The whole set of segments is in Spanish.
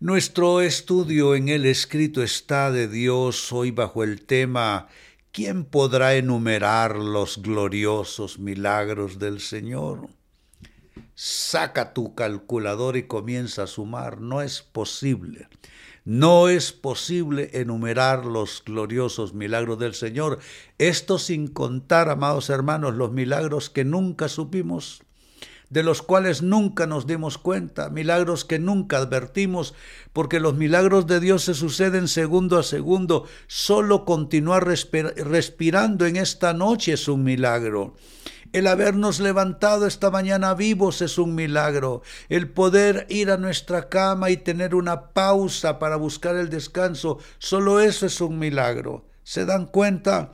Nuestro estudio en el escrito está de Dios hoy bajo el tema ¿Quién podrá enumerar los gloriosos milagros del Señor? Saca tu calculador y comienza a sumar. No es posible. No es posible enumerar los gloriosos milagros del Señor. Esto sin contar, amados hermanos, los milagros que nunca supimos de los cuales nunca nos dimos cuenta, milagros que nunca advertimos, porque los milagros de Dios se suceden segundo a segundo. Solo continuar respirando en esta noche es un milagro. El habernos levantado esta mañana vivos es un milagro. El poder ir a nuestra cama y tener una pausa para buscar el descanso, solo eso es un milagro. ¿Se dan cuenta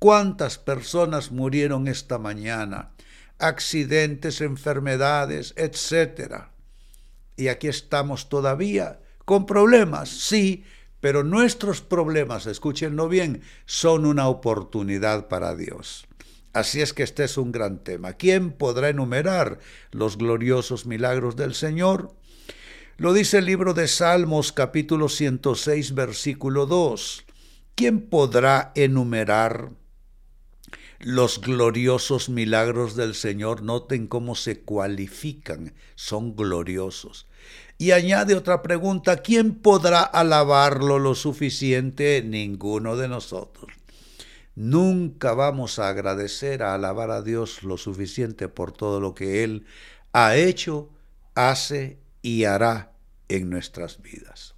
cuántas personas murieron esta mañana? accidentes, enfermedades, etc. Y aquí estamos todavía con problemas, sí, pero nuestros problemas, escúchenlo bien, son una oportunidad para Dios. Así es que este es un gran tema. ¿Quién podrá enumerar los gloriosos milagros del Señor? Lo dice el libro de Salmos capítulo 106 versículo 2. ¿Quién podrá enumerar los gloriosos milagros del Señor, noten cómo se cualifican, son gloriosos. Y añade otra pregunta, ¿quién podrá alabarlo lo suficiente? Ninguno de nosotros. Nunca vamos a agradecer, a alabar a Dios lo suficiente por todo lo que Él ha hecho, hace y hará en nuestras vidas.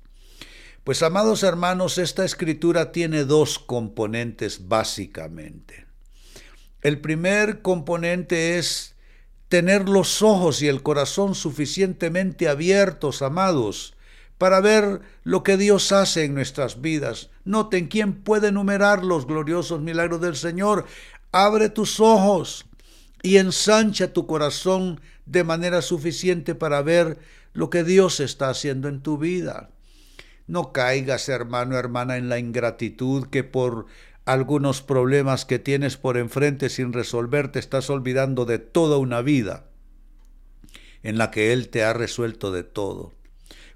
Pues amados hermanos, esta escritura tiene dos componentes básicamente. El primer componente es tener los ojos y el corazón suficientemente abiertos, amados, para ver lo que Dios hace en nuestras vidas. Noten quién puede enumerar los gloriosos milagros del Señor. Abre tus ojos y ensancha tu corazón de manera suficiente para ver lo que Dios está haciendo en tu vida. No caigas, hermano, hermana, en la ingratitud que por algunos problemas que tienes por enfrente sin resolver, te estás olvidando de toda una vida en la que Él te ha resuelto de todo.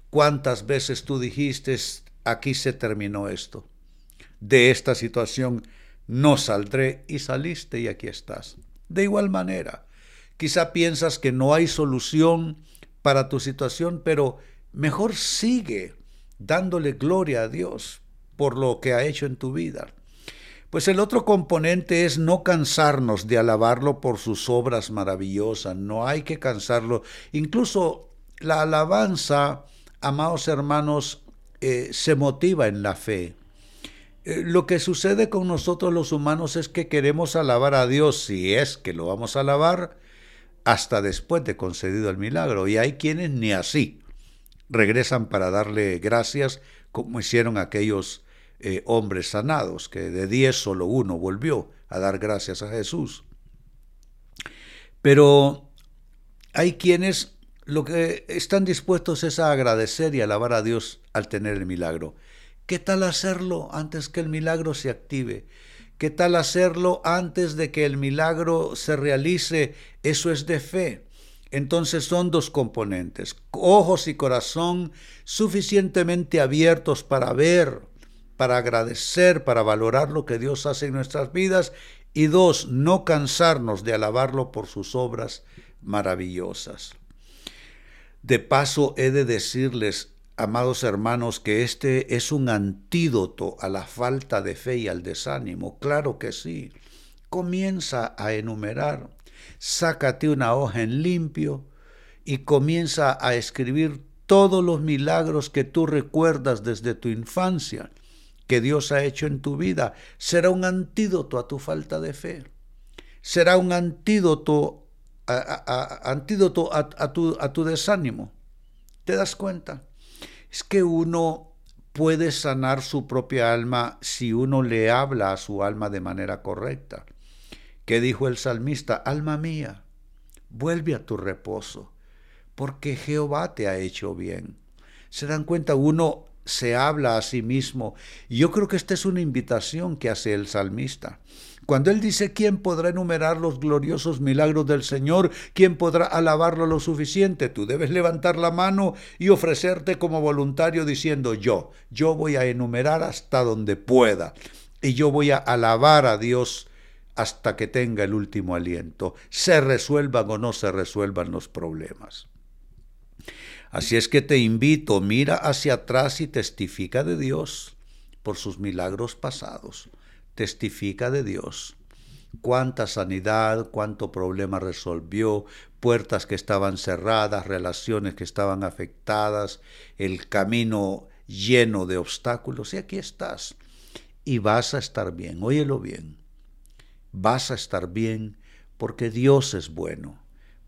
¿Cuántas veces tú dijiste, aquí se terminó esto? De esta situación no saldré y saliste y aquí estás. De igual manera, quizá piensas que no hay solución para tu situación, pero mejor sigue dándole gloria a Dios por lo que ha hecho en tu vida. Pues el otro componente es no cansarnos de alabarlo por sus obras maravillosas, no hay que cansarlo. Incluso la alabanza, amados hermanos, eh, se motiva en la fe. Eh, lo que sucede con nosotros los humanos es que queremos alabar a Dios, si es que lo vamos a alabar, hasta después de concedido el milagro. Y hay quienes ni así regresan para darle gracias, como hicieron aquellos eh, hombres sanados, que de diez solo uno volvió a dar gracias a Jesús. Pero hay quienes lo que están dispuestos es a agradecer y alabar a Dios al tener el milagro. ¿Qué tal hacerlo antes que el milagro se active? ¿Qué tal hacerlo antes de que el milagro se realice? Eso es de fe. Entonces son dos componentes, ojos y corazón suficientemente abiertos para ver, para agradecer, para valorar lo que Dios hace en nuestras vidas y dos, no cansarnos de alabarlo por sus obras maravillosas. De paso, he de decirles, amados hermanos, que este es un antídoto a la falta de fe y al desánimo. Claro que sí. Comienza a enumerar. Sácate una hoja en limpio y comienza a escribir todos los milagros que tú recuerdas desde tu infancia que Dios ha hecho en tu vida será un antídoto a tu falta de fe. Será un antídoto antídoto a tu desánimo. ¿Te das cuenta? Es que uno puede sanar su propia alma si uno le habla a su alma de manera correcta. ¿Qué dijo el salmista? Alma mía, vuelve a tu reposo, porque Jehová te ha hecho bien. ¿Se dan cuenta? Uno se habla a sí mismo. Y yo creo que esta es una invitación que hace el salmista. Cuando él dice, ¿quién podrá enumerar los gloriosos milagros del Señor? ¿Quién podrá alabarlo lo suficiente? Tú debes levantar la mano y ofrecerte como voluntario diciendo, yo, yo voy a enumerar hasta donde pueda. Y yo voy a alabar a Dios hasta que tenga el último aliento, se resuelvan o no se resuelvan los problemas. Así es que te invito, mira hacia atrás y testifica de Dios por sus milagros pasados. Testifica de Dios. Cuánta sanidad, cuánto problema resolvió, puertas que estaban cerradas, relaciones que estaban afectadas, el camino lleno de obstáculos. Y aquí estás. Y vas a estar bien, óyelo bien. Vas a estar bien porque Dios es bueno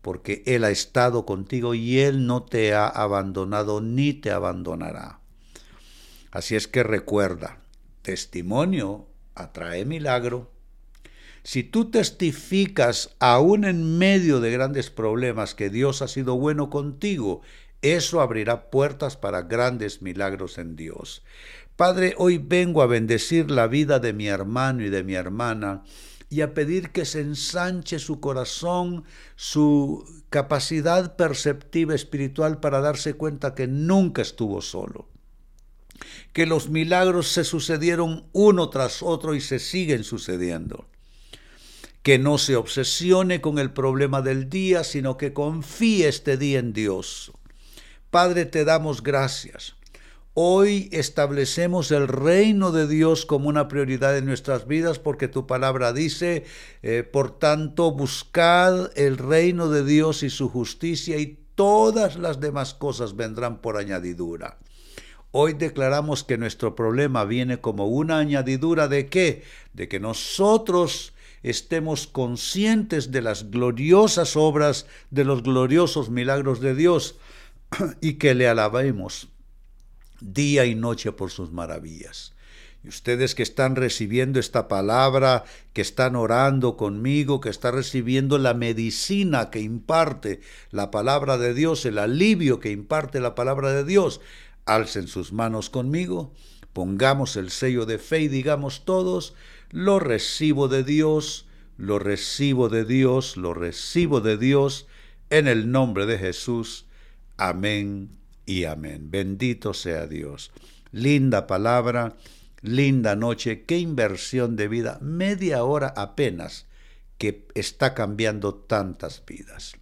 porque Él ha estado contigo y Él no te ha abandonado ni te abandonará. Así es que recuerda, testimonio atrae milagro. Si tú testificas aún en medio de grandes problemas que Dios ha sido bueno contigo, eso abrirá puertas para grandes milagros en Dios. Padre, hoy vengo a bendecir la vida de mi hermano y de mi hermana y a pedir que se ensanche su corazón, su capacidad perceptiva espiritual para darse cuenta que nunca estuvo solo, que los milagros se sucedieron uno tras otro y se siguen sucediendo, que no se obsesione con el problema del día, sino que confíe este día en Dios. Padre, te damos gracias Hoy establecemos el reino de Dios como una prioridad en nuestras vidas porque tu palabra dice, eh, por tanto, buscad el reino de Dios y su justicia y todas las demás cosas vendrán por añadidura. Hoy declaramos que nuestro problema viene como una añadidura de qué? De que nosotros estemos conscientes de las gloriosas obras, de los gloriosos milagros de Dios y que le alabemos día y noche por sus maravillas. Y ustedes que están recibiendo esta palabra, que están orando conmigo, que están recibiendo la medicina que imparte la palabra de Dios, el alivio que imparte la palabra de Dios, alcen sus manos conmigo, pongamos el sello de fe y digamos todos, lo recibo de Dios, lo recibo de Dios, lo recibo de Dios, en el nombre de Jesús. Amén y amén. Bendito sea Dios. Linda palabra, linda noche, qué inversión de vida, media hora apenas, que está cambiando tantas vidas.